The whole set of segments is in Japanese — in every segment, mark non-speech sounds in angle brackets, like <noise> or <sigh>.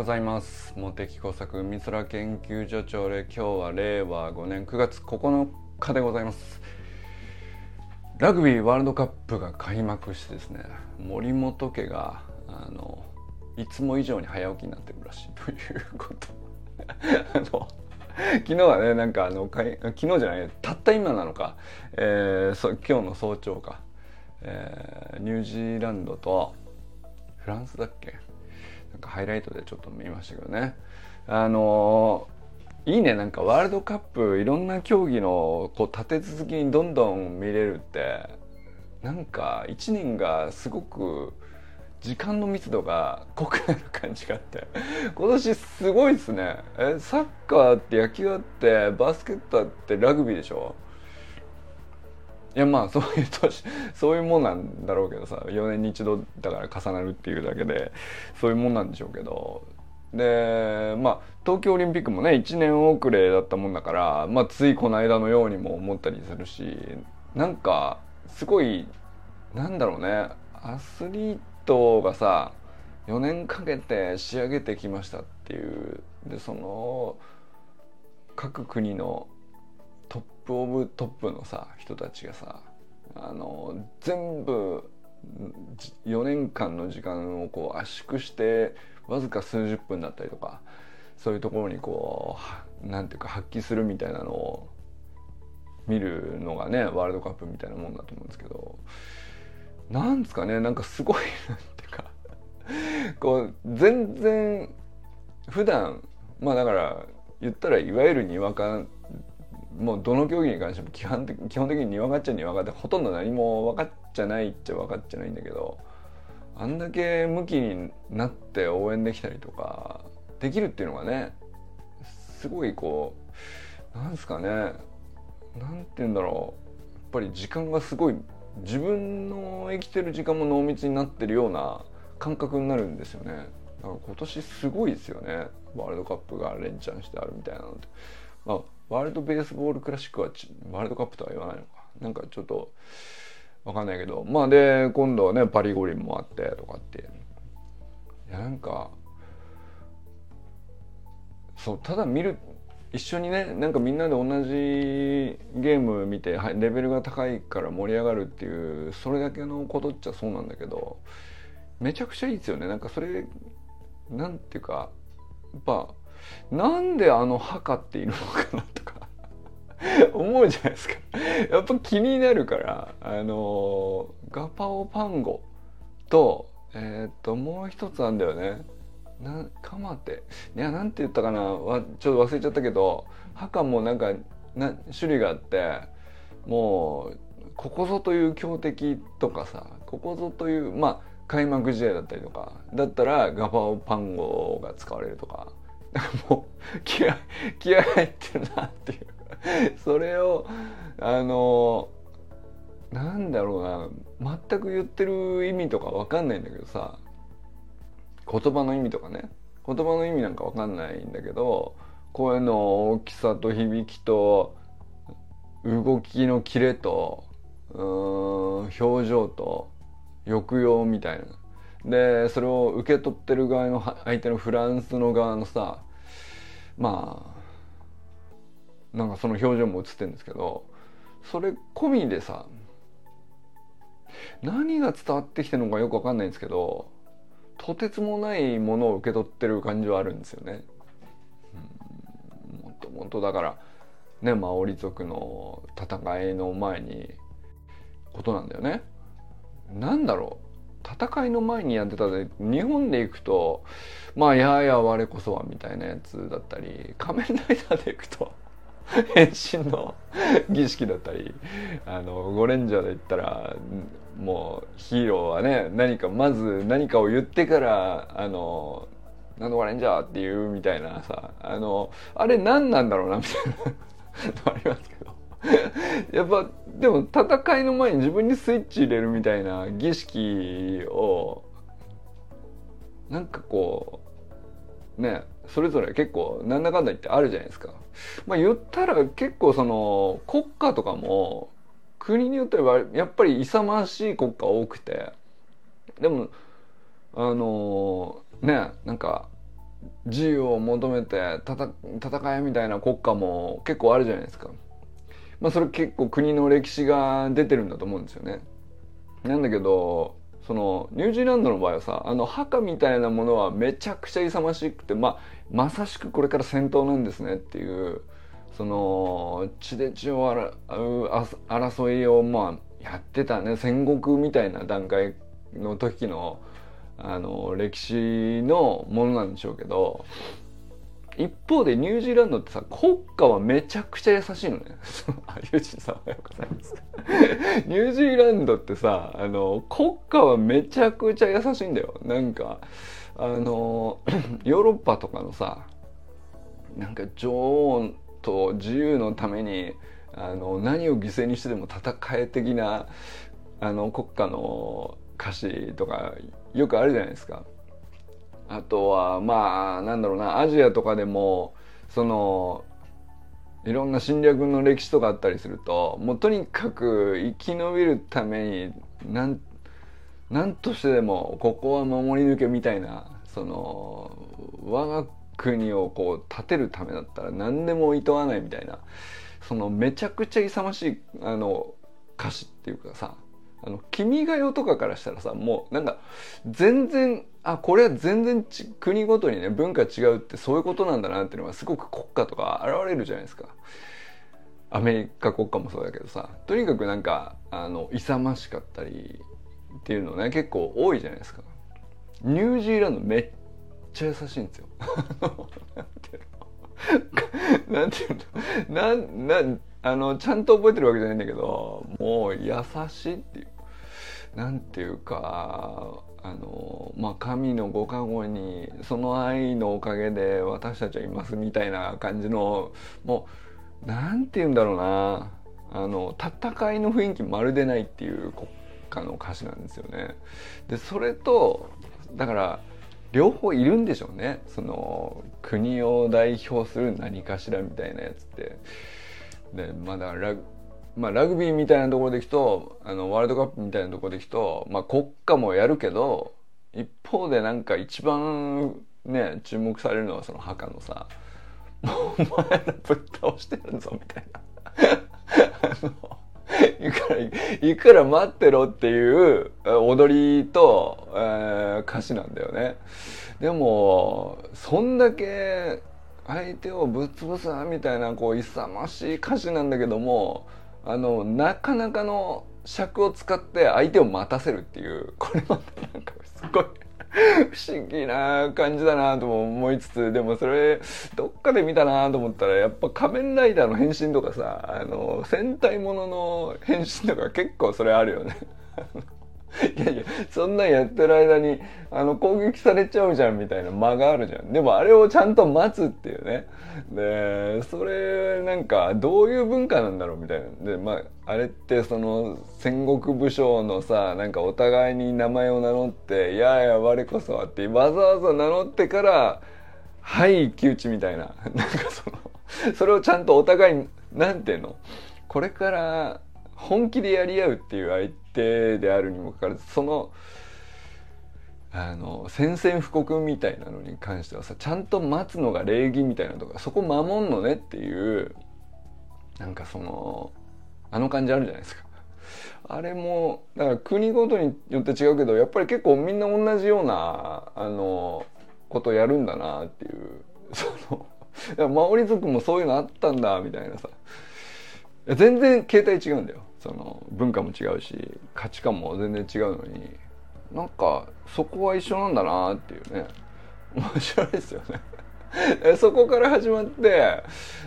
ございます。茂木工作美空研究所長で今日は令和5年9月9日でございます。ラグビーワールドカップが開幕してですね森本家があのいつも以上に早起きになってるらしいということ。<laughs> あの昨日はねなんかあの昨日じゃないたった今なのか、えー、そ今日の早朝か、えー、ニュージーランドとフランスだっけ？なんかハイライトでちょっと見ましたけどね。あのいいね。なんかワールドカップいろんな競技のこう立て続けにどんどん見れるってなんか1年がすごく時間の密度が濃くなる感じがあって今年すごいですね。えサッカーって野球あってバスケットあってラグビーでしょ？いやまあそういう年 <laughs> そういうもんなんだろうけどさ4年に一度だから重なるっていうだけでそういうもんなんでしょうけど。でまあ東京オリンピックもね1年遅れだったもんだから、まあ、ついこの間のようにも思ったりするしなんかすごいなんだろうねアスリートがさ4年かけて仕上げてきましたっていうでその各国のプオブトップのさ人たちがさあの全部4年間の時間をこう圧縮してわずか数十分だったりとかそういうところにこうなんていうか発揮するみたいなのを見るのがねワールドカップみたいなもんだと思うんですけどなんですかねなんかすごいなんていうか <laughs> こう全然普段まあだから言ったらいわゆるにわかもうどの競技に関しても基本的基本的ににわかっちゃにわかってほとんど何も分かっちゃないっちゃ分かっちゃないんだけどあんだけ向きになって応援できたりとかできるっていうのがねすごいこうなんですかねなんて言うんだろうやっぱり時間がすごい自分の生きてる時間も濃密になってるような感覚になるんですよね。だから今年すごいですよねワールドカップが連チャンしてあるみたいなのって。まあワールドベースボールクラシックはワールドカップとは言わないのか。なんかちょっとわかんないけど。まあで今度はねパリ五輪もあってとかって。いやなんかそうただ見る一緒にねなんかみんなで同じゲーム見てレベルが高いから盛り上がるっていうそれだけのことっちゃそうなんだけどめちゃくちゃいいですよね。なんかそれなんていうかやっぱなんであの墓っているのかなとか思うじゃないですか。やっぱ気になるからあのガパオパンゴとえっ、ともう一つあんだよね。なカマテ。いやなんて言ったかな。わちょっと忘れちゃったけど墓もなんかな種類があってもうここぞという強敵とかさここぞというまあ開幕試合だったりとかだったらガパオパンゴが使われるとか。<laughs> もう気合気合入ってるなっていう。それをあのなんだろうな全く言ってる意味とか分かんないんだけどさ。言葉の意味とかね。言葉の意味なんか分かんないんだけど声の大きさと響きと動きのキレとうん表情と抑揚みたいな。でそれを受け取ってる側の相手のフランスの側のさまあなんかその表情も映ってるんですけどそれ込みでさ何が伝わってきてるのかよく分かんないんですけどとてつもないものを受け取ってる感じはあるんですよね。もともとだからねマオリ族の戦いの前にことなんだよね。なんだろう戦いの前にやってたで日本で行くとまあやや我こそはみたいなやつだったり仮面ライダーで行くと <laughs> 変身の儀式だったりあのゴレンジャーで言ったらもうヒーローはね何かまず何かを言ってからあの「なんゴレンジャー」って言うみたいなさあのあれ何なんだろうなみたいなのありますけど。<laughs> やっぱでも戦いの前に自分にスイッチ入れるみたいな儀式をなんかこうねそれぞれ結構なんだかんだ言ってあるじゃないですか。まあ言ったら結構その国家とかも国によってはやっぱり勇ましい国家多くてでもあのねなんか自由を求めて戦えみたいな国家も結構あるじゃないですか。まあそれ結構国の歴史が出てるんだと思うんですよね。なんだけどそのニュージーランドの場合はさあの墓みたいなものはめちゃくちゃ勇ましくて、まあ、まさしくこれから戦闘なんですねっていうその血で血を争いをまあやってたね戦国みたいな段階の時のあの歴史のものなんでしょうけど一方でニュージーランドってさ国家はめちゃくちゃ優しいのね。<laughs> あ、ゆうじさんおはようございます。<laughs> ニュージーランドってさあの国家はめちゃくちゃ優しいんだよ。なんかあの <clears throat> ヨーロッパとかのさなんか女王と自由のためにあの何を犠牲にしてでも戦え的なあの国家の歌詞とかよくあるじゃないですか。あとはまあなんだろうなアジアとかでもそのいろんな侵略の歴史とかあったりするともうとにかく生き延びるためになん何としてでもここは守り抜けみたいなその我が国をこう立てるためだったら何でもいとわないみたいなそのめちゃくちゃ勇ましいあの歌詞っていうかさ「あの君が代」とかからしたらさもうなんか全然あこれは全然国ごとにね文化違うってそういうことなんだなっていうのがすごく国家とか現れるじゃないですか。アメリカ国家もそうだけどさとにかくなんかあの勇ましかったりっていうのね結構多いじゃないですか。ニュージーランドめっちゃ優しいんですよ。<laughs> なんていうのなんなんあのちゃんと覚えてるわけじゃないんだけどもう優しいっていうなんていうかあのまあ神のご加護にその愛のおかげで私たちはいますみたいな感じのもうなんて言うんだろうなあの戦いの雰囲気まるでないっていう国歌の歌詞なんですよね。でそれとだから両方いるんでしょうねその国を代表する何かしらみたいなやつって。でまだからラ,、まあ、ラグビーみたいなところでいくとあのワールドカップみたいなところでいくと、まあ、国家もやるけど一方でなんか一番ね注目されるのはその墓のさ「もうお前らぶっ倒してるぞ」みたいな。いくら、いくら待ってろっていう踊りと、えー、歌詞なんだよね。でも、そんだけ相手をぶっ潰すみたいな、こう、勇ましい歌詞なんだけども、あの、なかなかの尺を使って相手を待たせるっていう、これまたなんかすごい <laughs> 不思議な感じだなとも思いつつでもそれどっかで見たなと思ったらやっぱ仮面ライダーの変身とかさあの戦隊ものの変身とか結構それあるよね。いやいやそんなんやってる間にあの攻撃されちゃうじゃんみたいな間があるじゃん。でもあれをちゃんと待つっていうね。でそれなんかどういう文化なんだろうみたいなでまああれってその戦国武将のさなんかお互いに名前を名乗って「いやいや我こそは」ってわざわざ名乗ってから「はい一騎打ち」みたいな。なんかそのそれをちゃんとお互いなんていうの？これから本気でやり合うっていう相手であるにもかかわらずそのあの宣戦布告みたいなのに関してはさちゃんと待つのが礼儀みたいなとかそこ守んのねっていうなんかそのあの感じあるじゃないですか。あれもだから国ごとによって違うけどやっぱり結構みんな同じようなあのことやるんだなっていうそのマオリ族もそういうのあったんだみたいなさ全然形態違うんだよその文化も違うし価値観も全然違うのになんかそこは一緒なんだなっていうね。面白いですよね。<laughs> そこから始まって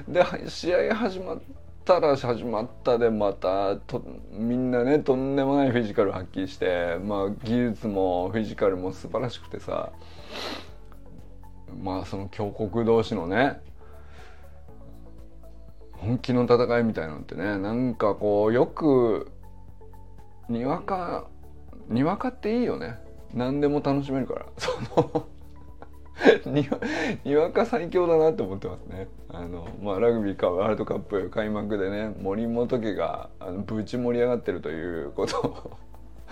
で試合始まったら始まったでまたとみんなねとんでもないフィジカル発揮してまあ技術もフィジカルも素晴らしくてさまあその強国同士のね本気の戦いみたいなのってねなんかこうよくにわかにわかっていいよね。何でも楽しめるから。<laughs> そのにわにわか最強だなって思ってますね。あの、まあ、ラグビーかワールドカップ開幕でね森本家があのぶち盛り上がってるということを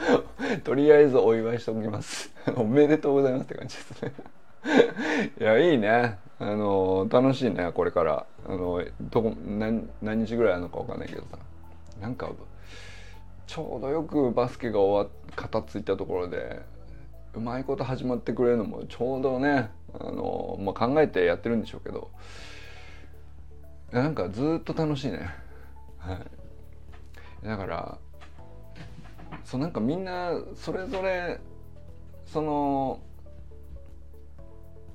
<laughs> とりあえずお祝いしておきます。おめでとうございますって感じですね。いやいいね。あの楽しいねこれから。あのどこ何何日ぐらいあるのか分かんないけどさ。なんかちょうどよくバスケが終わっ片付いたところでうまいこと始まってくれるのもちょうどねあの、まあ、考えてやってるんでしょうけど。なんかずっと楽しいね。はい。だからそうなんかみんなそれぞれその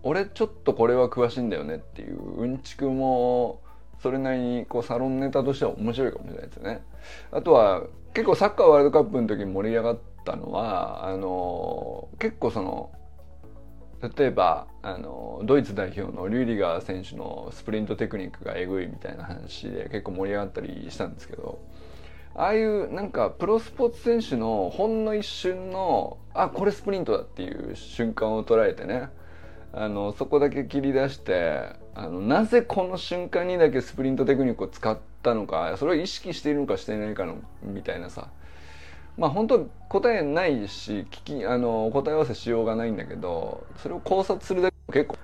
俺ちょっとこれは詳しいんだよねっていううんちくもそれなりにこうサロンネタとしては面白いかもしれないですよね。あとは結構サッカーワールドカップの時に盛り上がったのはあの結構その例えばあのドイツ代表のリューリガー選手のスプリントテクニックがえぐいみたいな話で結構盛り上がったりしたんですけどああいうなんかプロスポーツ選手のほんの一瞬のあこれスプリントだっていう瞬間を捉えてねあのそこだけ切り出してあのなぜこの瞬間にだけスプリントテクニックを使ったのかそれを意識しているのかしていないかのみたいなさ。まあ本当答えないし聞きあの答え合わせしようがないんだけどそれを考察するだけでも結構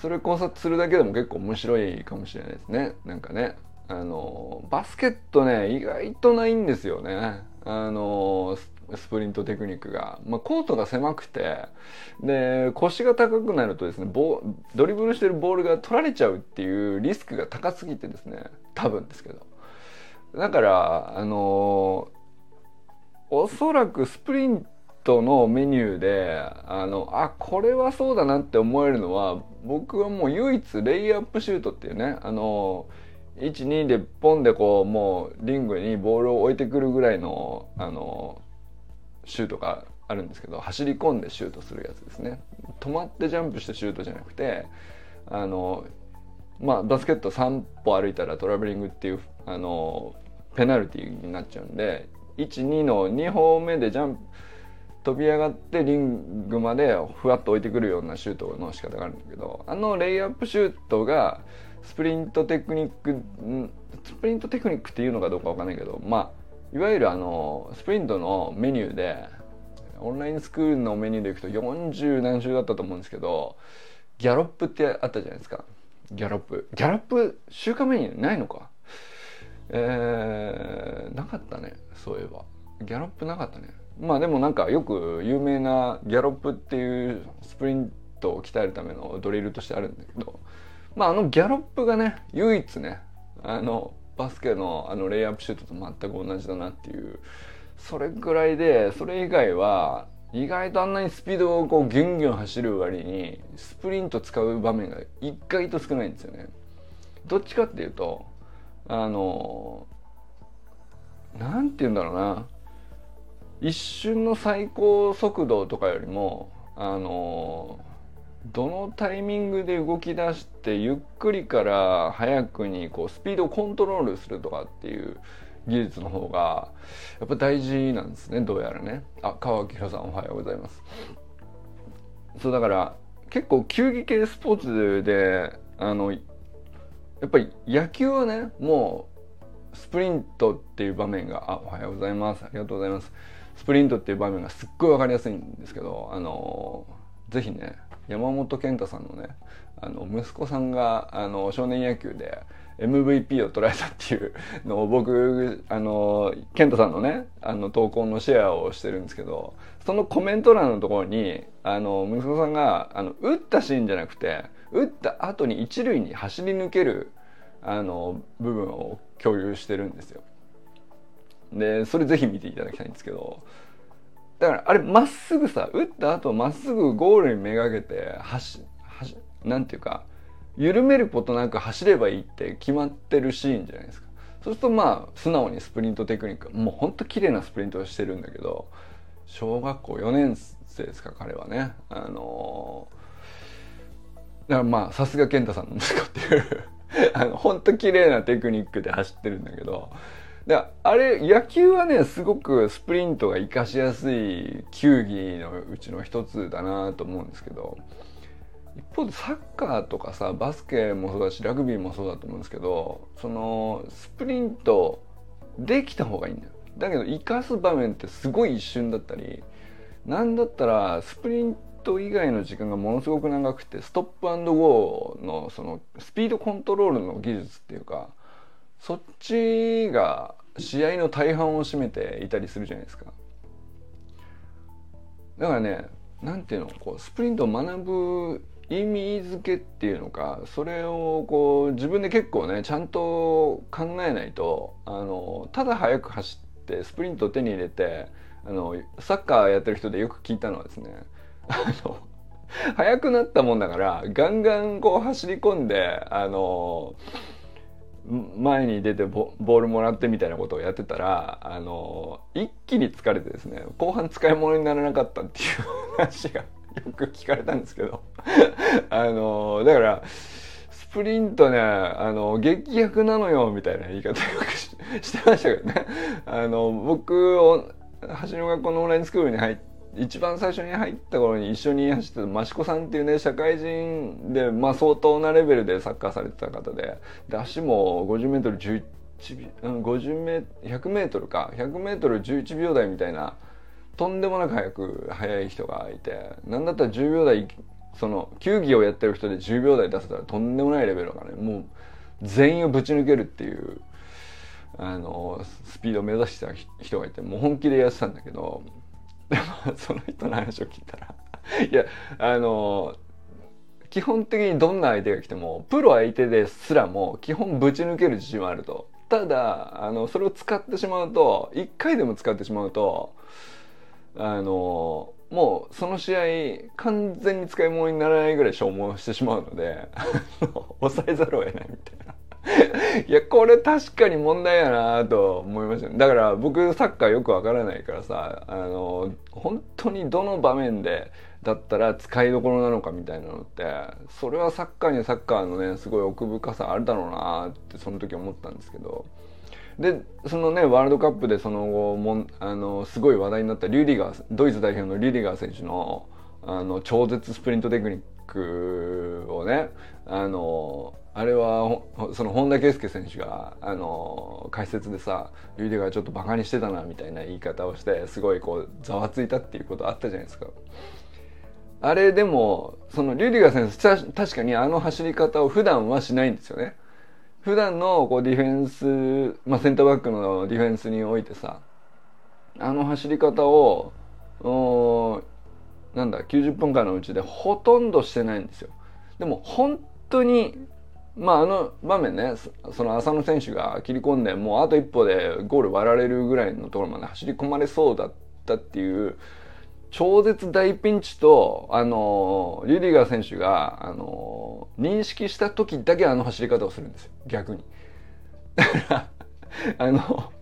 それ考察するだけでも結構面白いかもしれないですね。なんかねあのバスケットね意外とないんですよね。あのスプリントテクニックが、まあ、コートが狭くてで腰が高くなるとですねボドリブルしてるボールが取られちゃうっていうリスクが高すぎてですね多分ですけど。だからあのおそらくスプリントのメニューであのあこれはそうだなって思えるのは僕はもう唯一レイアップシュートっていうねあの12でポンでこうもうリングにボールを置いてくるぐらいのあのシュートがあるんですけど走り込んでシュートするやつですね。止まってジャンプしてシュートじゃなくてあのまあバスケット3歩歩いたらトラベリングっていうあのペナルティーになっちゃうんで12の2歩目でジャンプ飛び上がってリングまでふわっと置いてくるようなシュートの仕方があるんだけどあのレイアップシュートがスプリントテクニックスプリントテクニックっていうのかどうかわかんないけどまあいわゆるあのスプリントのメニューでオンラインスクールのメニューでいくと40何週だったと思うんですけどギャロップってあったじゃないですか。ギャロップ。ギャロップ週間メニューないのか？えー、なかったね。そういえば。ギャロップなかったね。まあでもなんかよく有名なギャロップっていうスプリントを鍛えるためのドリルとしてあるんだけどまああのギャロップがね唯一ねあのバスケのあのレイアップシュートと全く同じだなっていうそれぐらいでそれ以外は意外とあんなにスピードをこうギュンギュン走る割にスプリント使う場面が意外と少ないんですよね。どっちかっていうとあのなんて言うんだろうな一瞬の最高速度とかよりもあのどのタイミングで動き出してゆっくりから早くにこうスピードをコントロールするとかっていう技術の方がやっぱ大事なんですね。どうやらね。あ川木さんおはようございます。そうだから結構球技系スポーツであのやっぱり野球はねもうスプリントっていう場面があおはようございます。ありがとうございます。スプリントっていう場面がすっごい分かりやすいんですけどあのぜひね山本健太さんのねあの息子さんがあの少年野球で MVP を取られたっていうのを僕あの健太さんのねあの投稿のシェアをしてるんですけどそのコメント欄のところにあの息子さんがあの打ったシーンじゃなくて打った後に一塁に走り抜けるあの部分を共有してるんですよ。でそれぜひ見ていただきたいんですけどだからあれまっすぐさ打った後まっすぐゴールにめがけて走なんていうか緩めることなく走ればいいって決まってるシーンじゃないですか。そうするとまあ素直にスプリントテクニックもうほんと綺麗なスプリントをしてるんだけど小学校4年生ですか彼はね。あのー、だからまあさすが健太さんの息子っていう。<laughs> あのほんと綺麗なテクニックで走ってるんだけどであれ野球はねすごくスプリントが活かしやすい球技のうちの一つだなと思うんですけど一方でサッカーとかさバスケもそうだしラグビーもそうだと思うんですけどそのスプリントできた方がいいんだよ。だけど生かす場面ってすごい一瞬だったりなんだったらスプリント以外の時間がものすごく長くてストップゴーのそのスピードコントロールの技術っていうかそっちが試合の大半を占めていたりするじゃないですか。だからね何ていうのこうスプリントを学ぶ意味付けっていうのかそれをこう自分で結構ねちゃんと考えないとあのただ速く走ってスプリントを手に入れてあのサッカーやってる人でよく聞いたのはですねあの速くなったもんだからガンガンこう走り込んであの前に出てボールもらってみたいなことをやってたらあの一気に疲れてですね後半使い物にならなかったっていう話がよく聞かれたんですけど <laughs> あのだからスプリントねあの劇薬なのよみたいな言い方よくしてましたけどね。あの僕を橋の学校のオンラインスクールに入って一番最初に入った頃に一緒に走ってた益子さんっていうね社会人で、まあ、相当なレベルでサッカーされてた方でで足も 50m11 50メ100メートルか100メートル11秒台みたいなとんでもなく速く速い人がいてなんだったら10秒台その球技をやってる人で10秒台出せたらとんでもないレベルがね。もう全員をぶち抜けるっていうあのスピードを目指してた人がいてもう本気でやってたんだけどで <laughs> もその人の話を聞いたらいやあの基本的にどんな相手が来てもプロ相手ですらも基本ぶち抜ける自信はあるとただあのそれを使ってしまうと1回でも使ってしまうとあのもうその試合完全に使い物にならないぐらい消耗してしまうので <laughs> 抑えざるを得ないみたいな。<laughs> いやこれ確かに問題やなと思いました、ね、だから僕サッカーよくわからないからさあの本当にどの場面でだったら使いどころなのかみたいなのってそれはサッカーにはサッカーのねすごい奥深さあるだろうなってその時思ったんですけど。でそのねワールドカップでその後もあのすごい話題になったリュディガードイツ代表のリュディガー選手のあの超絶スプリントテクニックをねあのあれはその本田圭佑選手があの解説でさリュディガーちょっとバカにしてたなみたいな言い方をしてすごいこうざわついたっていうことあったじゃないですか。あれでもそのリュディガー選手確かにあの走り方を普段はしないんですよね。普段のこうディフェンス、まあ、センターバックのディフェンスにおいてさあの走り方をなんだ90分間のうちでほとんどしてないんですよ。でも本当にまああの場面ねその浅野選手が切り込んでもうあと一歩でゴール割られるぐらいのところまで走り込まれそうだったっていう超絶大ピンチとあのリュディガー選手があの認識した時だけあの走り方をするんですよ逆に。だからあの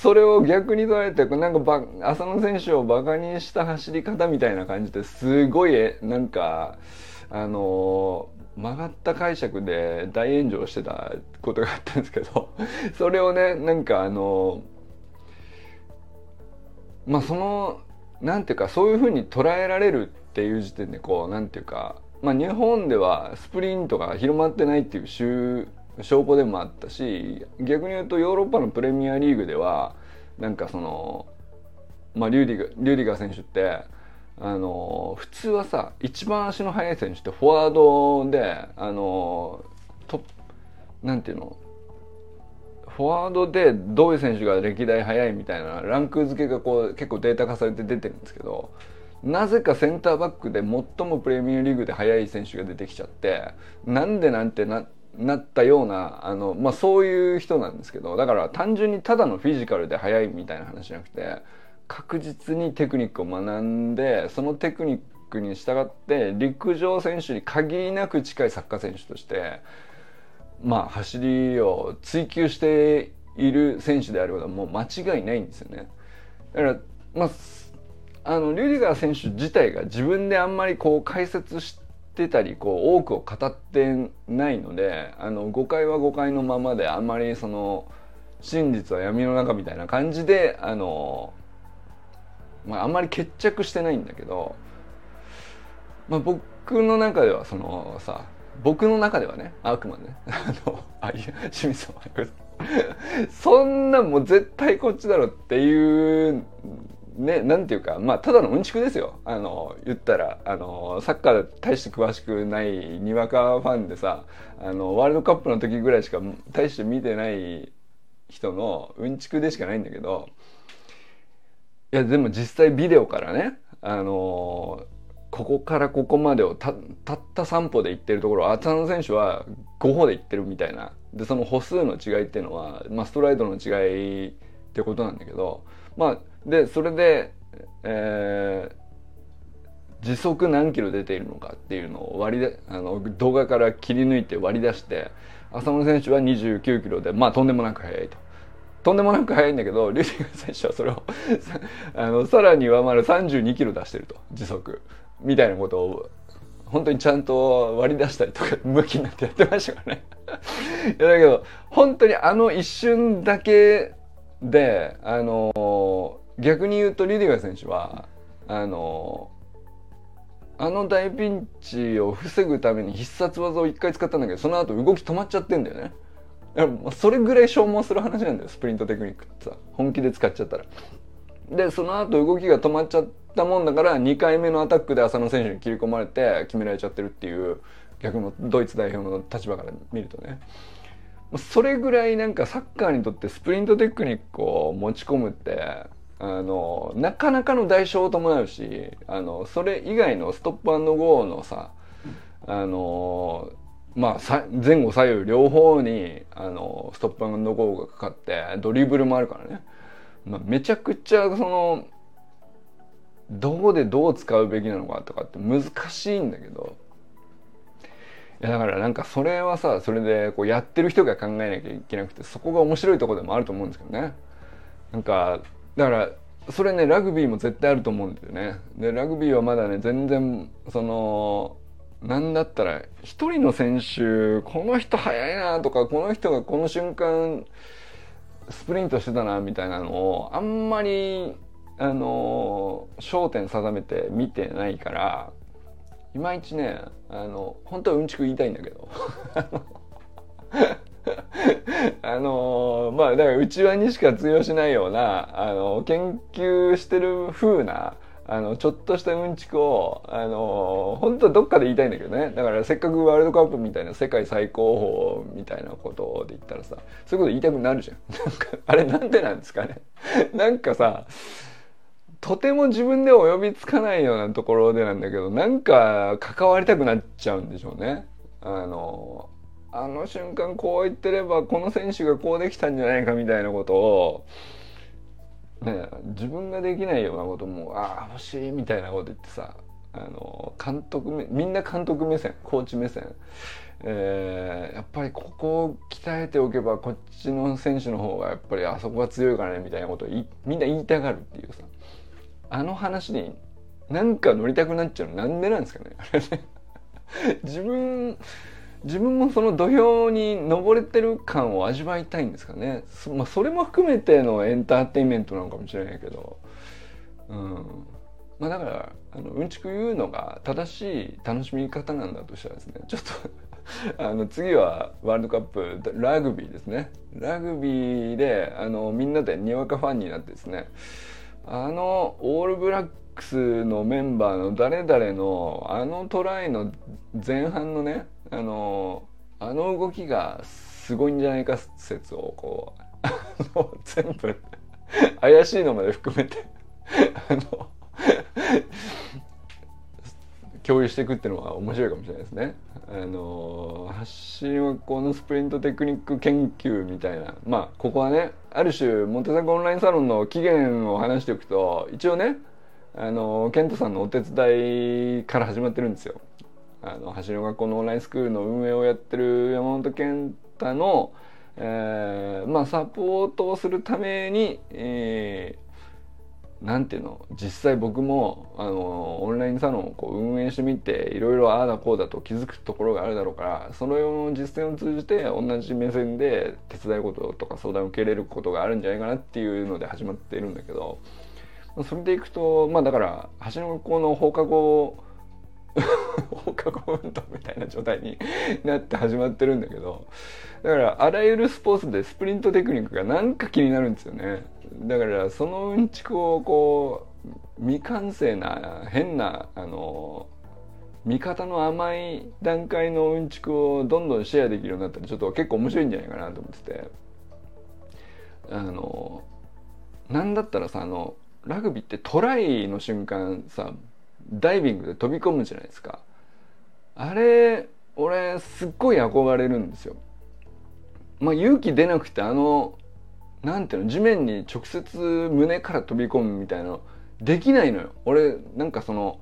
それを逆に捉えてなんか浅野選手をバカにした走り方みたいな感じですごいなんかあの曲がった解釈で大炎上してたことがあったんですけど <laughs> それをねなんかあのまあそのなんていうかそういうふうに捉えられるっていう時点でこうなんていうかまあ日本ではスプリントが広まってないっていう証拠でもあったし逆に言うとヨーロッパのプレミアリーグではなんかそのまあリューディガリューディガー選手ってあの普通はさ一番足の速い選手ってフォワードであのトなんていうの？フォワードでどういう選手が歴代速いみたいなランク付けがこう結構データ化されて出てるんですけどなぜかセンターバックで最もプレミアリーグで速い選手が出てきちゃってなんでなんてななったようなあの、まあ、そういう人なんですけどだから単純にただのフィジカルで速いみたいな話じゃなくて確実にテクニックを学んでそのテクニックに従って陸上選手に限りなく近いサッカー選手としてまあ走りを追求している選手であることはもう間違いないんですよね。だからまああのリュディガー選手自体が自分であんまりこう解説してたりこう多くを語ってないのであの誤解は誤解のままであんまりその真実は闇の中みたいな感じであのまあ、あんまり決着してないんだけど、まあ、僕の中ではそのさ僕の中ではねあくまでね <laughs> あのあいや清水さん <laughs> そんなもう絶対こっちだろっていうねなんていうかまあただのうんちくですよ。あの言ったらあのサッカー大して詳しくないにわかファンでさあのワールドカップの時ぐらいしか大して見てない人のうんちくでしかないんだけどいやでも実際ビデオからねあのここからここまでをたたった3歩で行ってるところ浅野選手は5歩で行ってるみたいなでその歩数の違いっていうのは、まあ、ストライドの違いってことなんだけどまあでそれで、えー、時速何キロ出ているのかっていうのを割りであの動画から切り抜いて割り出して浅野選手は29キロでまあとんでもなく速いと。とんでもなく速いんだけど <laughs> リュディガー選手はそれを <laughs> あのさらに上回る32キロ出してると時速みたいなことを本当にちゃんと割り出したりとか <laughs> 向きになってやってましたからねいやだけど本当にあの一瞬だけであの逆に言うとリュディガー選手はあのあの大ピンチを防ぐために必殺技を一回使ったんだけどその後動き止まっちゃってんだよね。それぐらい消耗する話なんだよスプリントテクニックってさ本気で使っちゃったら。でその後動きが止まっちゃったもんだから2回目のアタックで浅野選手に切り込まれて決められちゃってるっていう逆のドイツ代表の立場から見るとね。それぐらいなんかサッカーにとってスプリントテクニックを持ち込むってあのなかなかの代償を伴うしあのそれ以外のストップゴーのさあのまあ前後左右両方にあのストップゴーがかかってドリブルもあるからね、まあ、めちゃくちゃそのどこでどう使うべきなのかとかって難しいんだけど。いやだからなんかそれはさそれでこうやってる人が考えなきゃいけなくてそこが面白いとこでもあると思うんですけどね。なんかだからそれねラグビーも絶対あると思うんだよね。でラグビーはまだね全然そのなんだったら一人の選手この人速いなとかこの人がこの瞬間スプリントしてたなみたいなのをあんまりあの焦点定めて見てないからいまいちねあの本当はうんちく言いたいんだけど。<laughs> あのまあだから内輪にしか通用しないようなあの研究してる風なあのちょっとしたうんちくをあの本当はどっかで言いたいんだけどねだからせっかくワールドカップみたいな世界最高峰みたいなことで言ったらさそういうこと言いたくなるじゃん。なんかあれなんでなんですかねなんかさとても自分で及びつかないようなところでなんだけどなんか関わりたくなっちゃうんでしょうね。あのあの瞬間こう言ってればこの選手がこうできたんじゃないかみたいなことを、ね、自分ができないようなこともああ欲しいみたいなこと言ってさあの監督みんな監督目線コーチ目線、えー、やっぱりここを鍛えておけばこっちの選手の方がやっぱりあそこが強いからねみたいなことをみんな言いたがるっていうさあの話になんか乗りたくなっちゃうのなんでなんですかね。<laughs> 自分自分もその土俵に登れてる感を味わいたいんですかね。そ,、まあ、それも含めてのエンターテインメントなのかもしれないけど。うん。まあだからあのうんちく言うのが正しい楽しみ方なんだとしたらですねちょっと <laughs> あの次はワールドカップラグビーですね。ラグビーであのみんなでにわかファンになってですねあのオールブラックスのメンバーの誰々のあのトライの前半のねあのあの動きがすごいんじゃないか説をこう <laughs> 全部怪しいのまで含めてあの共有していくっていうのは面白いかもしれないですね。あの発信はこのスプリントテクニック研究みたいなまあここはねある種モテザクオンラインサロンの起源を話しておくと一応ねあのケントさんのお手伝いから始まってるんですよ。あの橋の学校のオンラインスクールの運営をやってる山本健太の、えー、まあサポートをするために、えー、なんていうの実際僕もあのオンラインサロンをこう運営してみていろいろああだこうだと気づくところがあるだろうからそのような実践を通じて同じ目線で手伝いこととか相談を受けれることがあるんじゃないかなっていうので始まっているんだけどそれでいくとまあだから橋の学校の放課後放課後運動みたいな状態になって始まってるんだけどだからあらゆるスポーツでスプリントテクニックがなんか気になるんですよね。だからそのうんちくをこう未完成な変なあの味方の甘い段階のうんちくをどんどんシェアできるようになったらちょっと結構面白いんじゃないかなと思ってて。あのなんだったらさあのラグビーってトライの瞬間さダイビングで飛び込むじゃないですか。あれ俺すっごい憧れるんですよ。まあ勇気出なくてあのなんていうの地面に直接胸から飛び込むみたいなのできないのよ。俺なんかその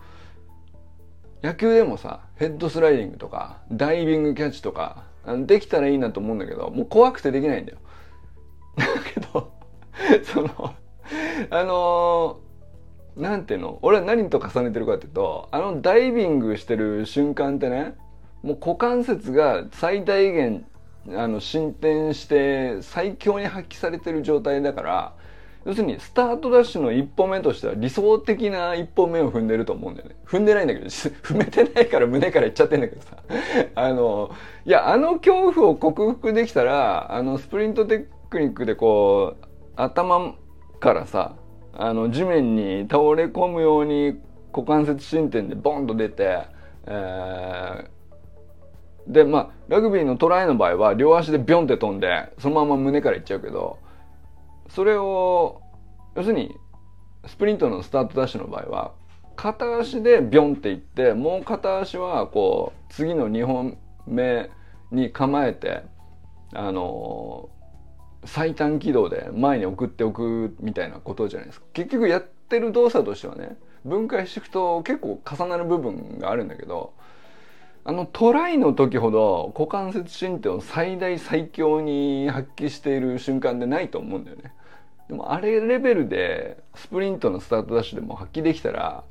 野球でもさヘッドスライディングとかダイビングキャッチとかできたらいいなと思うんだけどもう怖くてできないんだよ。だけどそのあの、なんていうの？俺は何と重ねてるかっていうとあのダイビングしてる瞬間ってねもう股関節が最大限あの進展して最強に発揮されてる状態だから要するにスタートダッシュの一歩目としては理想的な一歩目を踏んでると思うんだよね。踏んでないんだけど、<laughs> 踏めてないから胸からいっちゃってんだけどさ。<laughs> あの、いや、あの恐怖を克服できたら、あの、スプリントテクニックでこう、頭からさ、あの、地面に倒れ込むように股関節進展でボンと出て、えー、で、まあ、ラグビーのトライの場合は両足でビョンって飛んで、そのまま胸からいっちゃうけど、それを要するにスプリントのスタートダッシュの場合は片足でビョンっていってもう片足はこう次の2本目に構えてあの最短軌道で前に送っておくみたいなことじゃないですか。結局やってる動作としてはね分解していくと結構重なる部分があるんだけどあのトライの時ほど股関節進展を最大最強に発揮している瞬間でないと思うんだよね。でもあれレベルでスプリントのスタートダッシュでも発揮できたら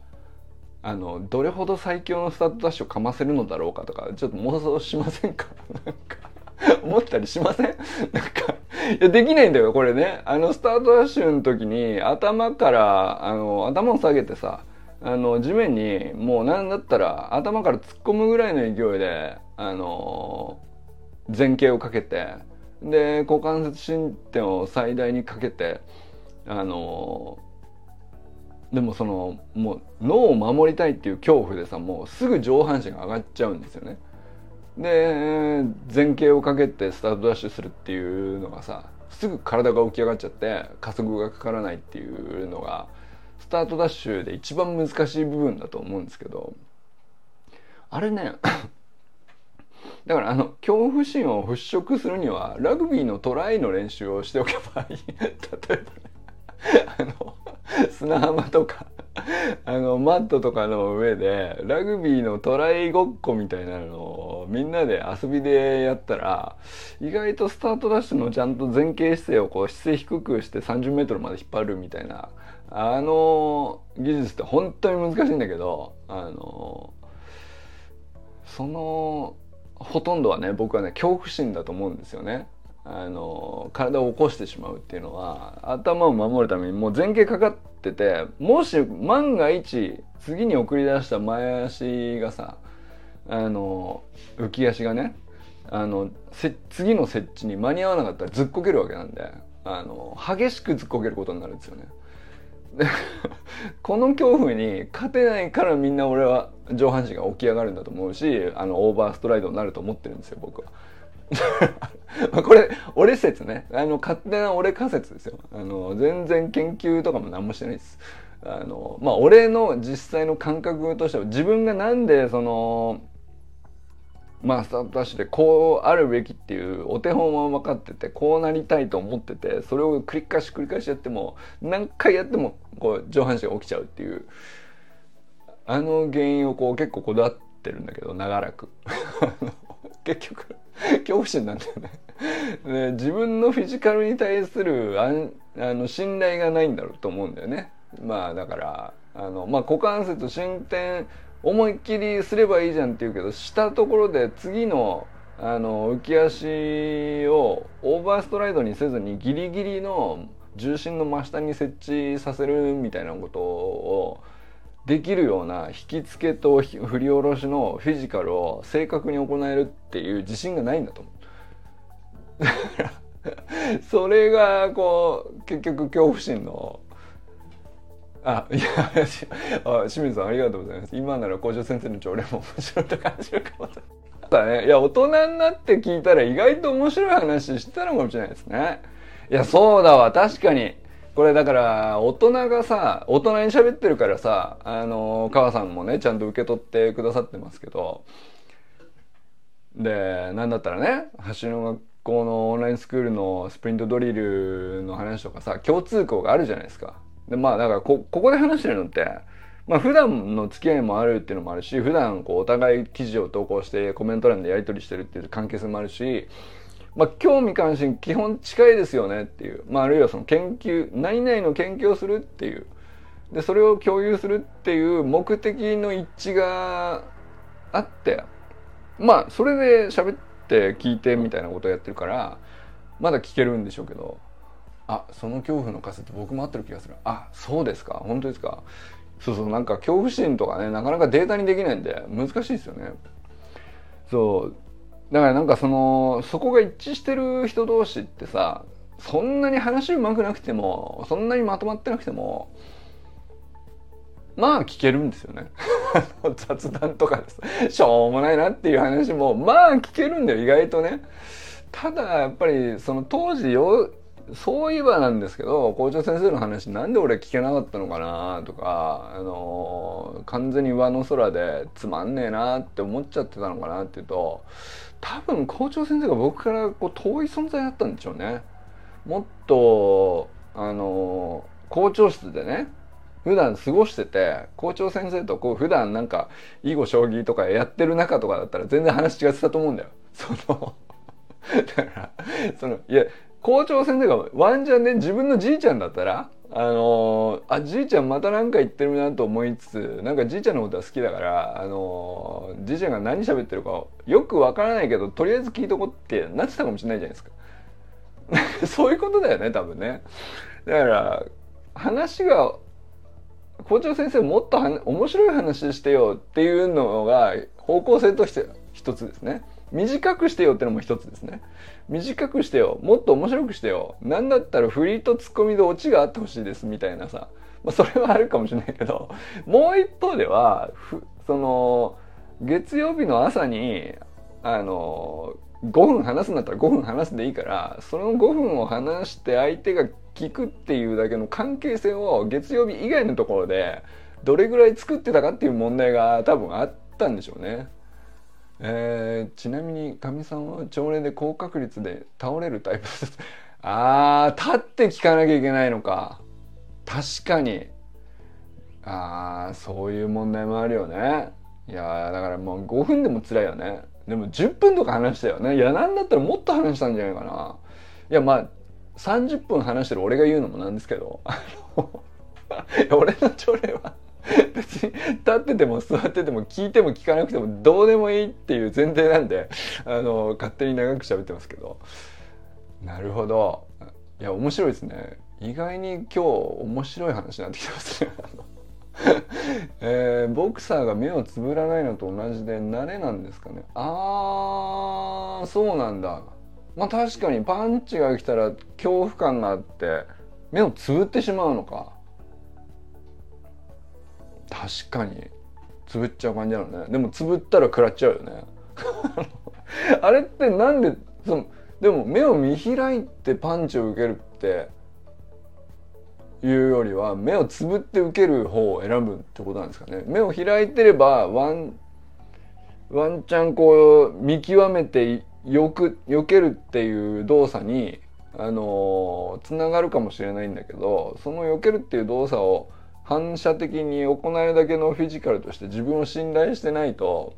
あのどれほど最強のスタートダッシュをかませるのだろうかとかちょっと妄想しませんか？<laughs> なんか。<laughs> 思ったりしません？なんかいやできないんだよこれねあのスタートダッシュの時に頭からあの頭を下げてさあの地面にもう何だったら頭から突っ込むぐらいの勢いであの前傾をかけてで股関節進展を最大にかけてあのでもそのもう脳を守りたいっていう恐怖でさもうすぐ上半身が上がっちゃうんですよね。で前傾をかけてスタートダッシュするっていうのがさすぐ体が起き上がっちゃって加速がかからないっていうのがスタートダッシュで一番難しい部分だと思うんですけどあれね <coughs> だからあの恐怖心を払拭するにはラグビーのトライの練習をしておけばいい。例えばねあの砂浜とか <laughs> あのマットとかの上でラグビーのトライごっこみたいなのをみんなで遊びでやったら意外とスタートダッシュのちゃんと前傾姿勢をこう姿勢低くして30メートルまで引っ張るみたいなあの技術って本当に難しいんだけどあのそのほとんどはね僕はね恐怖心だと思うんですよね。あの体を起こしてしまうっていうのは頭を守るためにもう前傾かかっててもし万が一次に送り出した前足がさあの浮き足がねあの次の設置に間に合わなかったらずっこけるわけなんであの激しくずっこけることになるんですよね。で <laughs> この恐怖に勝てないからみんな俺は上半身が起き上がるんだと思うしあのオーバーストライドになると思ってるんですよ僕は。<laughs> これ俺説ね。あの勝手な俺仮説ですよ。あの全然研究とかも何もしてないです。あのまあ俺の実際の感覚としては自分がなんでそのまあスタートダッシュでこうあるべきっていうお手本は分かっててこうなりたいと思っててそれを繰り返し繰り返しやっても何回やってもこう上半身が起きちゃうっていうあの原因をこう結構こだわってるんだけど長らく。<laughs> 結局。<laughs> 恐怖心なんだよね。で自分のフィジカルに対するああの信頼がないんだろうと思うんだよね。まあだからあの、まあ、股関節進展思いっきりすればいいじゃんって言うけどしたところで次のあの浮き足をオーバーストライドにせずにギリギリの重心の真下に設置させるみたいなことをできるような引き付けと振り下ろしのフィジカルを正確に行えるっていう自信がないんだと思う。だからそれがこう結局恐怖心のあいやあ清水さんありがとうございます。今なら校長先生の朝礼も面白いと感じるかもだねいや大人になって聞いたら意外と面白い話してたのかもしれないですね。いやそうだわ確かに。これだから大人がさ大人に喋ってるからさあの母さんもねちゃんと受け取ってくださってますけどでなんだったらね橋の学校のオンラインスクールのスプリントドリルの話とかさ共通項があるじゃないですか。でまあだからこここで話してるのってまあ普段の付き合いもあるっていうのもあるし普段こうお互い記事を投稿してコメント欄でやり取りしてるっていう関係性もあるしまあ、興味関心基本近いですよねっていう、まあ、あるいはその研究何々の研究をするっていう。でそれを共有するっていう目的の一致があって。まあそれで喋って聞いてみたいなことをやってるからまだ聞けるんでしょうけど。あその恐怖の仮説僕も合ってる気がする。あそうですか。本当ですか。そうそう。なんか恐怖心とかねなかなかデータにできないんで難しいですよね。そう。だからなんかそのそこが一致してる人同士ってさそんなに話うまくなくてもそんなにまとまってなくてもまあ聞けるんですよね。<laughs> 雑談とかですしょうもないなっていう話もまあ聞けるんだよ意外とね。ただやっぱりその当時よそういえばなんですけど校長先生の話なんで俺聞けなかったのかなとか、あの完全に上の空でつまんねえなって思っちゃってたのかなっていうと多分校長先生が僕からこう遠い存在だったんでしょうね。もっとあの校長室でね普段過ごしてて校長先生とこう普段なんか囲碁将棋とかやってる中とかだったら全然話違ってたと思うんだよ。<laughs> そのだからそのいや校長先生がワンチャンね自分のじいちゃんだったらあのー、あじいちゃんまた何か言ってるなと思いつつなんかじいちゃんのことは好きだからあのー、じいちゃんが何喋ってるかよくわからないけどとりあえず聞いとこってなってたかもしれないじゃないですか。<laughs> そういうことだよね多分ね。だから話が校長先生もっと面白い話してよっていうのが方向性として一つですね。短くしてよってのも一つですね。短くしてよ。もっと面白くしてよ。なんだったらフリーとツッコミでオチがあってほしいですみたいなさ、まあ、それはあるかもしれないけど。もう一方ではその月曜日の朝にあの5分話すんだったら5分話すでいいからその5分を話して相手が聞くっていうだけの関係性を月曜日以外のところでどれぐらい作ってたかっていう問題が多分あったんでしょうね。えー、ちなみにかみさんは朝礼で高確率で倒れるタイプ。で <laughs> すあー立って聞かなきゃいけないのか。確かに。あーそういう問題もあるよね。いやだからもう5分でも辛いよね。でも10分とか話したよね。いやなんだったらもっと話したんじゃないかな。いやまあ30分話してる俺が言うのもなんですけど。<laughs> 俺の朝礼は <laughs> 別に立ってても座ってても聞いても聞かなくてもどうでもいいっていう前提なんであの勝手に長く喋ってますけど。なるほど。いや面白いですね。意外に今日面白い話になってきてますね。<laughs> えー、ボクサーが目をつぶらないのと同じで慣れなんですかね。あーそうなんだ。まあ確かにパンチが来たら恐怖感があって目をつぶってしまうのか。確かに。つぶっちゃう感じなのね。でもつぶったら食らっちゃうよね。<laughs> あれってなんでそのでも目を見開いてパンチを受けるっていうよりは目をつぶって受ける方を選ぶってことなんですかね。目を開いてればワンワンチャンこう見極めてよく避けるっていう動作にあのつながるかもしれないんだけどその避けるっていう動作を反射的に行えるだけのフィジカルとして自分を信頼してないと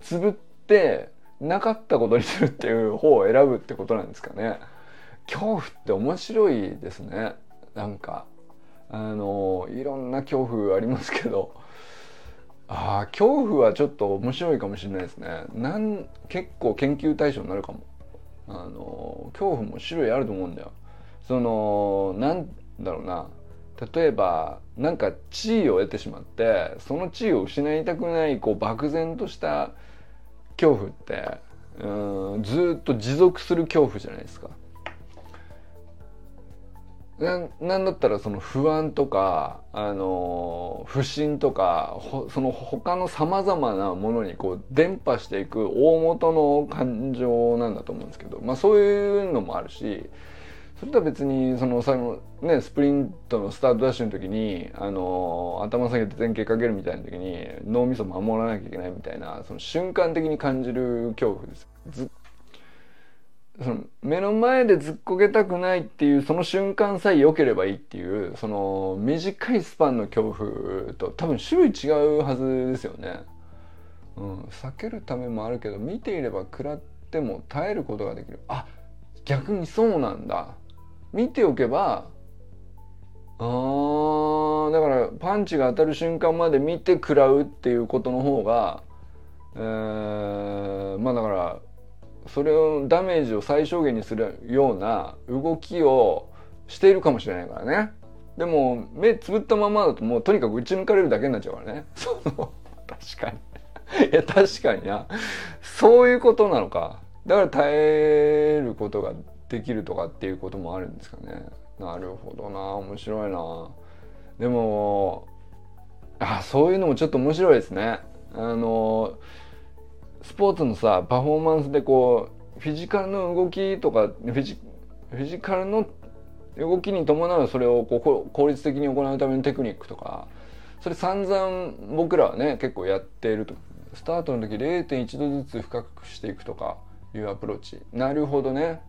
つぶってなかったことにするっていう方を選ぶってことなんですかね。恐怖って面白いですね。なんかあのいろんな恐怖ありますけどああ恐怖はちょっと面白いかもしれないですね。なん結構研究対象になるかも。あの恐怖も種類あると思うんだよ。そのなんだろうな例えばなんか地位を得てしまってその地位を失いたくないこう漠然とした恐怖ってうんずっと持続する恐怖じゃないですか。ななんだったらその不安とか、あの不信とかその他のさまざまなものにこう伝播していく大元の感情なんだと思うんですけど、まあ、そういうのもあるしそれとは別にその最後ねスプリントのスタートダッシュの時に、あの頭下げて前傾かけるみたいな時に脳みそ守らなきゃいけないみたいなその瞬間的に感じる恐怖です。ずその目の前でずっこけたくないっていうその瞬間さえ良ければいいっていうその短いスパンの恐怖と多分種類違うはずですよね。うん、避けるためもあるけど見ていれば食らっても耐えることができるあ逆にそうなんだ見ておけばあーだからパンチが当たる瞬間まで見て食らうっていうことの方が、えー、まあだからそれをダメージを最小限にするような動きをしているかもしれないからね。でも目つぶったままだともうとにかく打ち抜かれるだけになっちゃうからね。<laughs> その確かに。いや確かにな。そういうことなのか。だから耐えることができるとかっていうこともあるんですかね。なるほどな面白いな。でもあそういうのもちょっと面白いですね。あのスポーツのさパフォーマンスでこうフィジカルの動きとかフィジフィジカルの動きに伴うそれをこう効率的に行うためのテクニックとかそれ散々僕らはね結構やっていると。スタートの時0.1度ずつ深くしていくとかいうアプローチ。なるほどね。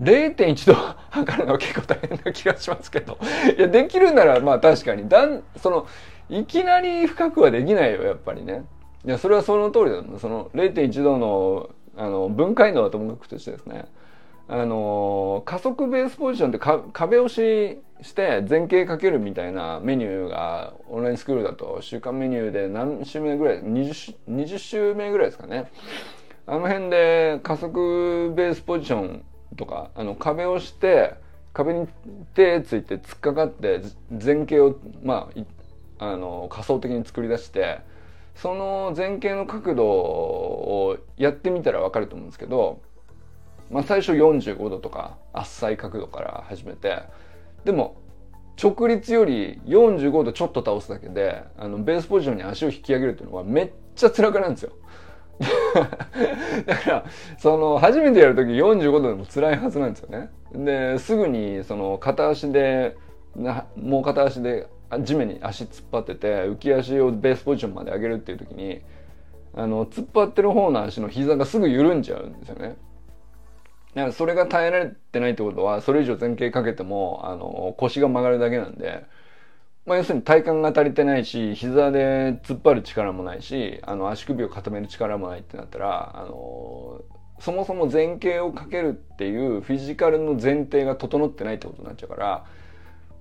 0.1度 <laughs> 測るのは結構大変な気がしますけど。いやできるならまあ確かに。だんそのいきなり深くはできないよやっぱりね。いやそれはその通りだその0.1度のあの分解度はともかくとしてですね。あの加速ベースポジションってか壁押しして前傾かけるみたいなメニューがオンラインスクールだと週間メニューで何週目ぐらい 20, 20週目ぐらいですかね。あの辺で加速ベースポジションとかあの壁をして壁に手ついて突っかかって前傾をまああの仮想的に作り出してその前傾の角度をやってみたら分かると思うんですけど、まあ、最初45度とか浅い角度から始めてでも直立より45度ちょっと倒すだけであのベースポジションに足を引き上げるっていうのはめっちゃ辛くなるんですよ。<laughs> だからその初めてやる時45度でも辛いはずなんですよね。ですぐにその片足でもう片足で地面に足突っ張ってて浮き足をベースポジションまで上げるっていう時にあの突っ張ってる方の足の膝がすぐ緩んじゃうんですよね。だからそれが耐えられてないってことはそれ以上前傾かけてもあの腰が曲がるだけなんで、まあ、要するに体幹が足りてないし膝で突っ張る力もないしあの足首を固める力もないってなったらあのそもそも前傾をかけるっていうフィジカルの前提が整ってないってことになっちゃうから。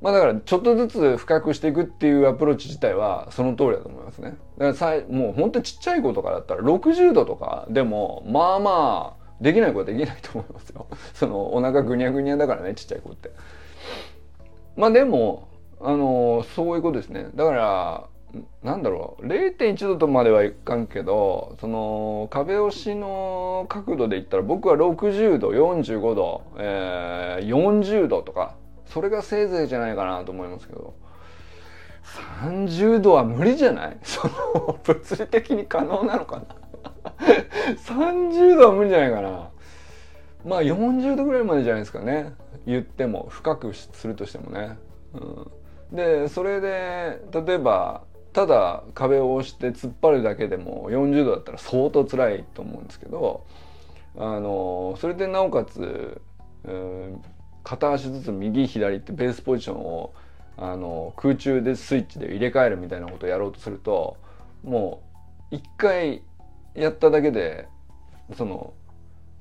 まあだからちょっとずつ深くしていくっていうアプローチ自体はその通りだと思いますね。だからさもう本当にちっちゃい子とかだったら60度とかでもまあまあできない子はできないと思いますよ。そのお腹ぐにゃぐにゃだからねちっちゃい子って。まあでもあのそういうことですね。だからなんだろう。0.1度とまではいかんけどその壁押しの角度で言ったら僕は60度45度、えー、40度とかそれがせいぜいじゃないかなと思いますけど。30度は無理じゃない？<laughs> その物理的に可能なのかな？30度は無理じゃないかな？まあ40度ぐらいまでじゃないですかね。言っても深くするとしてもね、うん、でそれで例えばただ壁を押して突っ張るだけでも40度だったら相当辛いと思うんですけどあのそれでなおかつ、うん片足ずつ右左ってベースポジションをあの空中でスイッチで入れ替えるみたいなことをやろうとするともう一回やっただけでその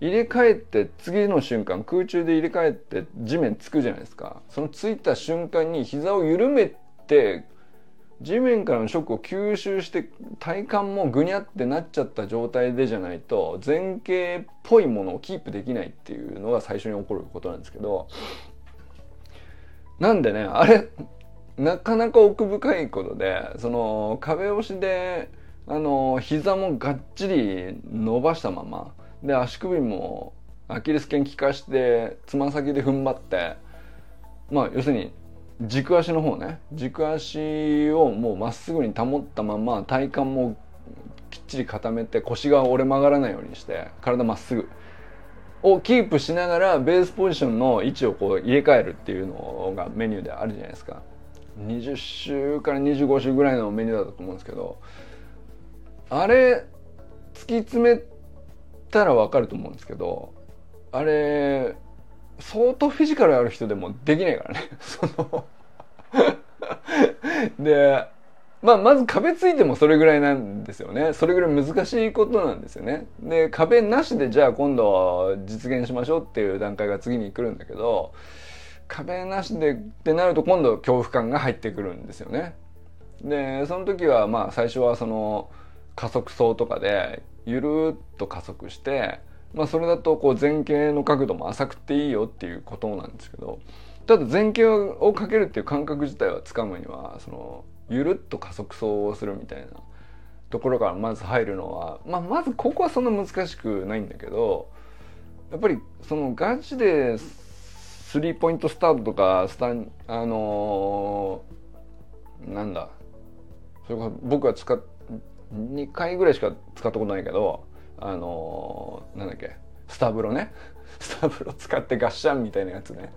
入れ替えて次の瞬間空中で入れ替えて地面つくじゃないですか。そのついた瞬間に膝を緩めて地面からのショックを吸収して体幹もぐにゃってなっちゃった状態でじゃないと前傾っぽいものをキープできないっていうのが最初に起こることなんですけどなんでねあれなかなか奥深いことでその壁押しであの膝もがっちり伸ばしたままで足首もアキレス腱効かしてつま先で踏ん張ってまあ要するに軸足の方ね。軸足をもうまっすぐに保ったまま体幹もきっちり固めて腰が折れ曲がらないようにして体まっすぐ。をキープしながらベースポジションの位置をこう入れ替えるっていうのがメニューであるじゃないですか。20週から25週ぐらいのメニューだったと思うんですけどあれ突き詰めてたら分かると思うんですけどあれ相当フィジカルある人でもできないからね <laughs> そのでまあ、まず壁ついてもそれぐらいなんですよね。それぐらい難しいことなんですよね。で、壁なしでじゃあ今度実現しましょうっていう段階が次に来るんだけど、壁なしでってなると今度恐怖感が入ってくるんですよね。で、その時はまあ最初はその加速層とかでゆるっと加速して、まあそれだとこう前傾の角度も浅くていいよっていうことなんですけど、ただ前傾をかけるっていう感覚自体はつかむには、そのゆるっと加速走をするみたいなところからまず入るのは、まあ、まずここはそんな難しくないんだけどやっぱりそのガチでスリーポイントスタートとかスタンあのー、なんだそれか僕は使って2回ぐらいしか使ったことないけどあのー、なんだっけスタブロね。<laughs> スタブロ使ってガッシャンみたいなやつね。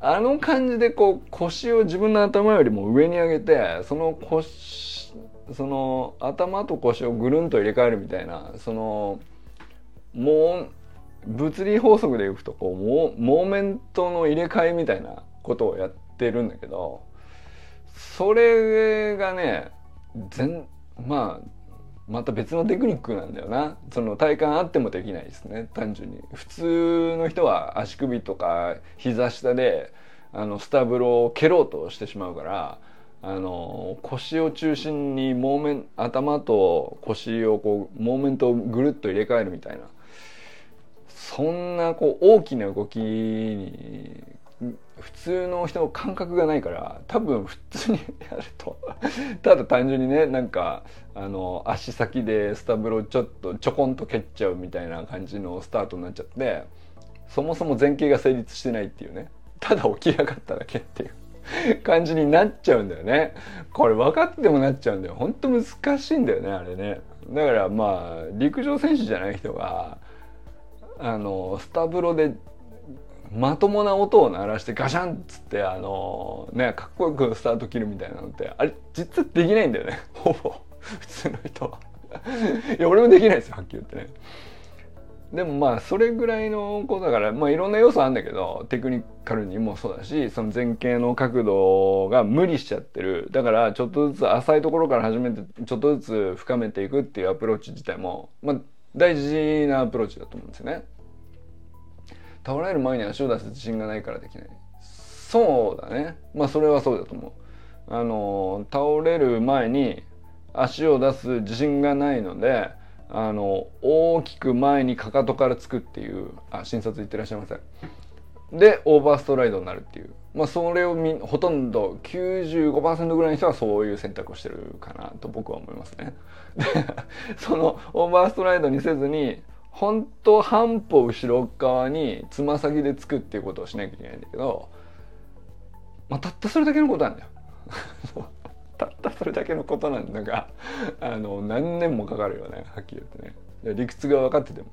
あの感じでこう腰を自分の頭よりも上に上げてその腰その頭と腰をぐるんと入れ替えるみたいなそのもう物理法則でいくとこうモモーメントの入れ替えみたいなことをやってるんだけどそれがね全まあまた別のテクニックなんだよな。その体幹あってもできないですね。単純に。普通の人は足首とか膝下であのスタブロを蹴ろうとしてしまうからあの腰を中心にモーメン頭と腰をこうモーメントをぐるっと入れ替えるみたいな。そんなこう大きな動きに普通の人の感覚がないから多分普通にやると。<laughs> ただ単純にねなんかあの足先でスタブロちょっとちょこんと蹴っちゃうみたいな感じのスタートになっちゃってそもそも前傾が成立してないっていうね。ただ起き上がっただけっていう。<laughs> 感じになっちゃうんだよね。これ分かってもなっちゃうんだよ。ほんと難しいんだよねあれね。だからまあ陸上選手じゃない人があのスタブロでまともな音を鳴らしてガシャンっつってあのねかっこよくスタート切るみたいなのってあれ実はできないんだよね。<laughs> ほぼ。普通の人は。いや俺もできないですよはっきり言ってね。でもまあそれぐらいのことだからまあいろんな要素あるんだけどテクニカルにもそうだしその前傾の角度が無理しちゃってる。だからちょっとずつ浅いところから始めてちょっとずつ深めていくっていうアプローチ自体もまあ大事なアプローチだと思うんですよね。倒れる前に足を出す自信がないからできない。そうだね。まあそれはそうだと思う。あの倒れる前に足を出す自信がないのであの大きく前にかかとからつくっていうあ診察行ってらっしゃいません。でオーバーストライドになるっていう。まあそれをみほとんど95%ぐらいの人はそういう選択をしてるかなと僕は思いますね。でそのオーバーストライドにせずに本当半歩後ろ側につま先でつくっていうことをしなきゃいけないんだけど、まあ、たったそれだけのことなんだよ。<laughs> たったそれだけのことなんだがあの何年もかかるよねはっきり言ってね。理屈が分かってても。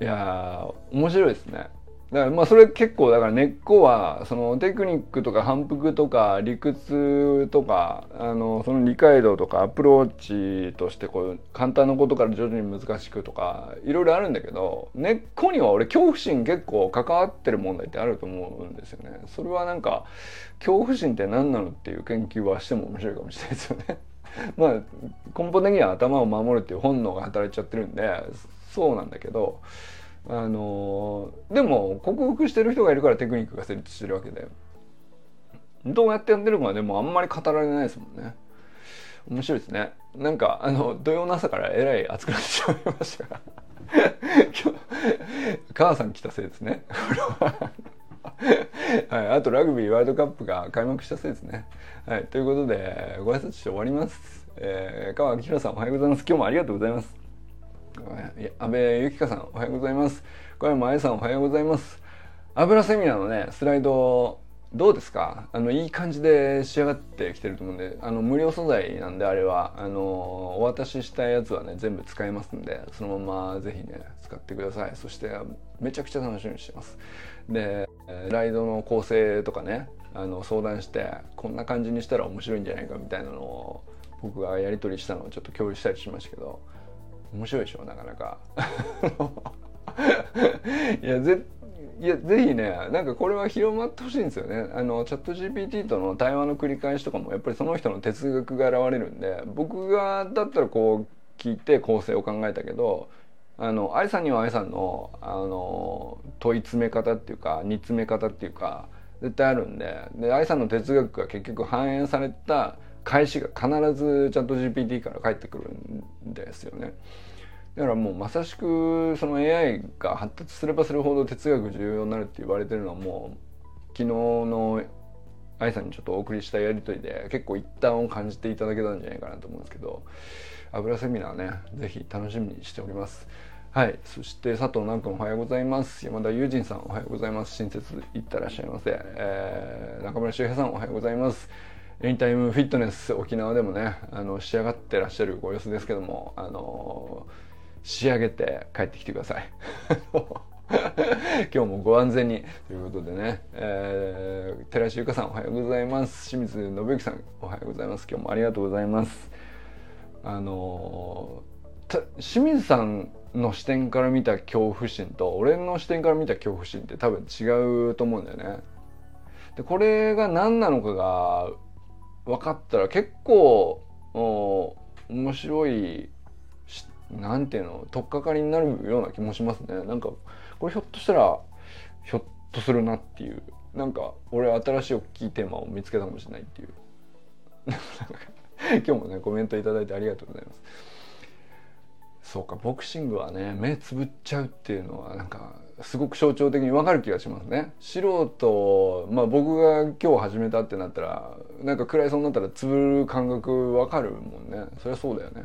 いや面白いですね。だからまあそれ結構だから根っこはそのテクニックとか反復とか理屈とかあのその理解度とかアプローチとしてこう簡単なことから徐々に難しくとかいろいろあるんだけど根っこには俺恐怖心結構関わってる問題ってあると思うんですよね。それはなんか恐怖心って何なのっていう研究はしても面白いかもしれないですよね。<laughs> まあ根本的には頭を守るっていう本能が働いちゃってるんでそうなんだけど。あのでも克服してる人がいるからテクニックが成立してるわけでどうやってやってるかはでもあんまり語られないですもんね面白いですねなんかあの土曜の朝からえらい熱くなってしまいましたが今日母さん来たせいですね <laughs> はい、あとラグビーワールドカップが開幕したせいですね。はい、ということでご挨拶して終わります。えー、川明さんおはようございます。今日もありがとうございます。安倍ゆきかさんおはようございます。小山愛さんおはようございます。油セミナーのねスライドどうですか？あのいい感じで仕上がってきてると思うんであの無料素材なんであれは。あのお渡ししたやつはね全部使えますんでそのまま是非ね使ってください。そしてめちゃくちゃ楽しみにしてます。でライドの構成とかねあの相談してこんな感じにしたら面白いんじゃないかみたいなのを僕がやり取りしたのをちょっと共有したりしましたけど面白いでしょなかなか。<laughs> いや絶いやぜひねなんかこれは広まってほしいんですよね。あのチャット GPT との対話の繰り返しとかもやっぱりその人の哲学が現れるんで僕がだったらこう聞いて構成を考えたけどあの愛さんには愛さんのあの問い詰め方っていうか煮詰め方っていうか絶対あるんでで愛さんの哲学が結局反映された返しが必ずチャット GPT から返ってくるんですよね。だからもうまさしくその AI が発達すればするほど哲学重要になるって言われてるのはもう昨日の愛さんにちょっとお送りしたやり取りで結構一端を感じていただけたんじゃないかなと思うんですけど油セミナーね是非楽しみにしております。はい。そして佐藤南君おはようございます。山田友人さんおはようございます。親切いってらっしゃいませ。えー、中村修平さんおはようございます。エニタイムフィットネス沖縄でもね、あの仕上がってらっしゃるご様子ですけども、あのー仕上げて帰ってきてください。<laughs> 今日もご安全に。ということでね、えー、寺石由香さんおはようございます。清水信之さんおはようございます。今日もありがとうございます。あの清水さんの視点から見た恐怖心と俺の視点から見た恐怖心って多分違うと思うんだよね。でこれが何なのかが分かったら結構面白いなんていうの取っかかりになるような気もしますね。なんかこれひょっとしたらひょっとするなっていう。なんか俺新しい大きいテーマを見つけたかもしれないっていう。<laughs> 今日もねコメント頂いてありがとうございます。そうかボクシングはね目つぶっちゃうっていうのはなんかすごく象徴的にわかる気がしますね。素人まあ僕が今日始めたってなったらなんか暗いそうになったらつぶる感覚わかるもんね。そりゃそうだよね。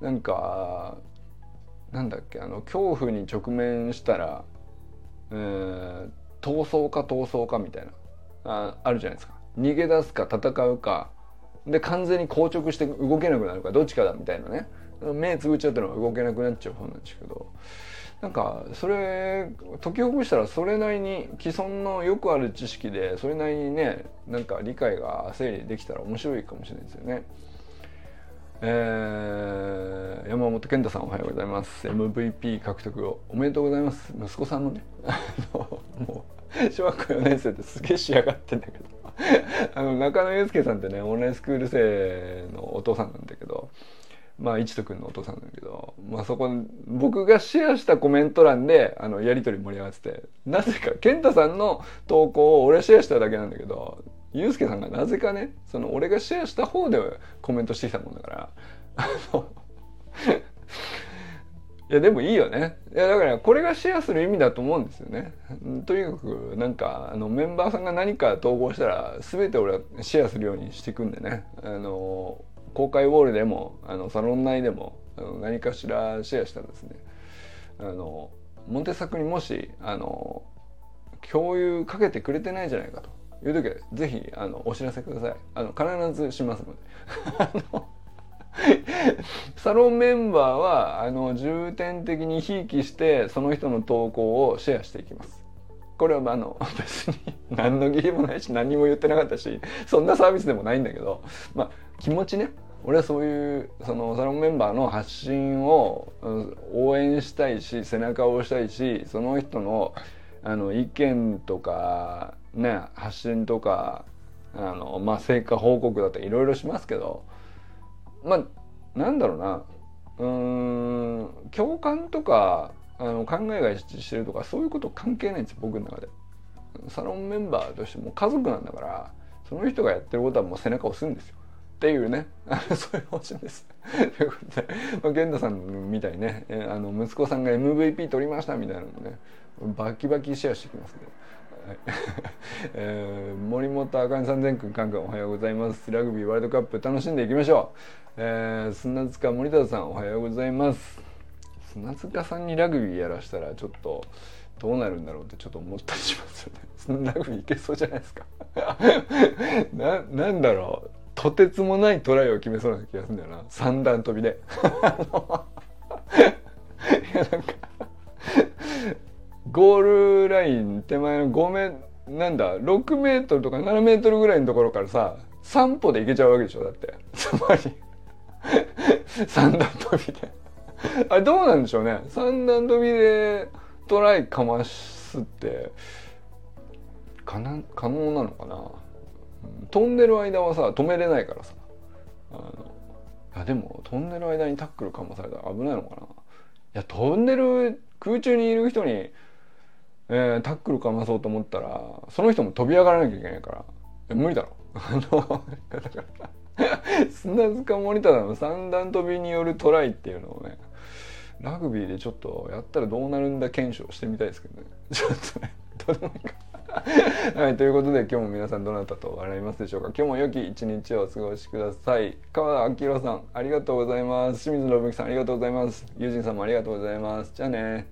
なんかなんだっけあの恐怖に直面したら、えー、逃走か逃走かみたいなああるじゃないですか。逃げ出すか戦うかで完全に硬直して動けなくなるかどっちかだみたいなね。目つぶっちゃったのは動けなくなっちゃう方なんですけど。なんかそれ解きほぐしたらそれなりに既存のよくある知識でそれなりにねなんか理解が整理できたら面白いかもしれないですよね。えー、山本健太さんおはようございます。MVP 獲得をおめでとうございます。息子さんのねもう小学校4年生ってすげえ仕上がってんだけど。あの中野祐介さんってねオンラインスクール生のお父さんなんだけど。まあ一斗くんのお父さんなんだけど、まあ、そこ僕がシェアしたコメント欄であのやり取り盛り上がっててなぜか健太さんの投稿を俺シェアしただけなんだけどユうスケさんがなぜかねその俺がシェアした方でコメントしてきたもんだからいやでもいいよね。いやだからこれがシェアする意味だと思うんですよね。とにかくなんかあのメンバーさんが何か投稿したら全て俺はシェアするようにしていくんでね。あの公開ウォールでもあのサロン内でもあの何かしらシェアしたらですね。あのモンテサクにもしあの共有かけてくれてないじゃないかと。いう時はぜひあのお知らせください。あの必ずしますので。<laughs> サロンメンバーはあの重点的にひいきしてその人の投稿をシェアしていきます。これはあの別に何の義理もないし何も言ってなかったしそんなサービスでもないんだけどまあ気持ちね。俺はそういうそのサロンメンバーの発信を応援したいし背中を押したいしその人のあの意見とかね発信とかあの、まあ、成果報告だったりいろいろしますけどまあなんだろうなうん共感とかあの考えが一致してるとかそういうこと関係ないんです僕の中で。サロンメンバーとしても家族なんだからその人がやってることはもう背中を押すんですよ。っていうね。<laughs> そういう方針です。ということで、まあ、源太さんみたいにねあの息子さんが MVP 取りましたみたいなのねバキバキシェアしてきますけど。<laughs> えー、森本あかねさん全くんカンカンおはようございます。ラグビーワールドカップ楽しんでいきましょう、えー、砂塚森田さんおはようございます。砂塚さんにラグビーやらしたらちょっとどうなるんだろうってちょっと思ったりしますよね。<laughs> ラグビーいけそうじゃないですか。ななんだろう。とてつもないトライを決めそうな気がするんだよな。三段跳びで。<laughs> いやなんかゴールライン手前の5メなんだ6メートルとか7メートルぐらいのところからさ3歩で行けちゃうわけでしょだって。つまり。<laughs> 三段跳びで。あれどうなんでしょうね。三段跳びでトライかますってかな可能なのかな。飛んでる間はさ止めれないからさ。あのいやでも飛んでる間にタックルかまされたら危ないのかな。いや飛んでる空中にいる人に、えー、タックルかまそうと思ったらその人も飛び上がらなきゃいけないから。無理だろ。あのだから砂塚森忠の三段跳びによるトライっていうのをねラグビーでちょっとやったらどうなるんだ検証してみたいですけどね。ちょっとねどうでもいいか。はい、ということで今日も皆さんどなたと笑いますでしょうか？今日も良き一日をお過ごしください。川田明宏さんありがとうございます。清水信之さんありがとうございます。友人さんもありがとうございます。じゃあね。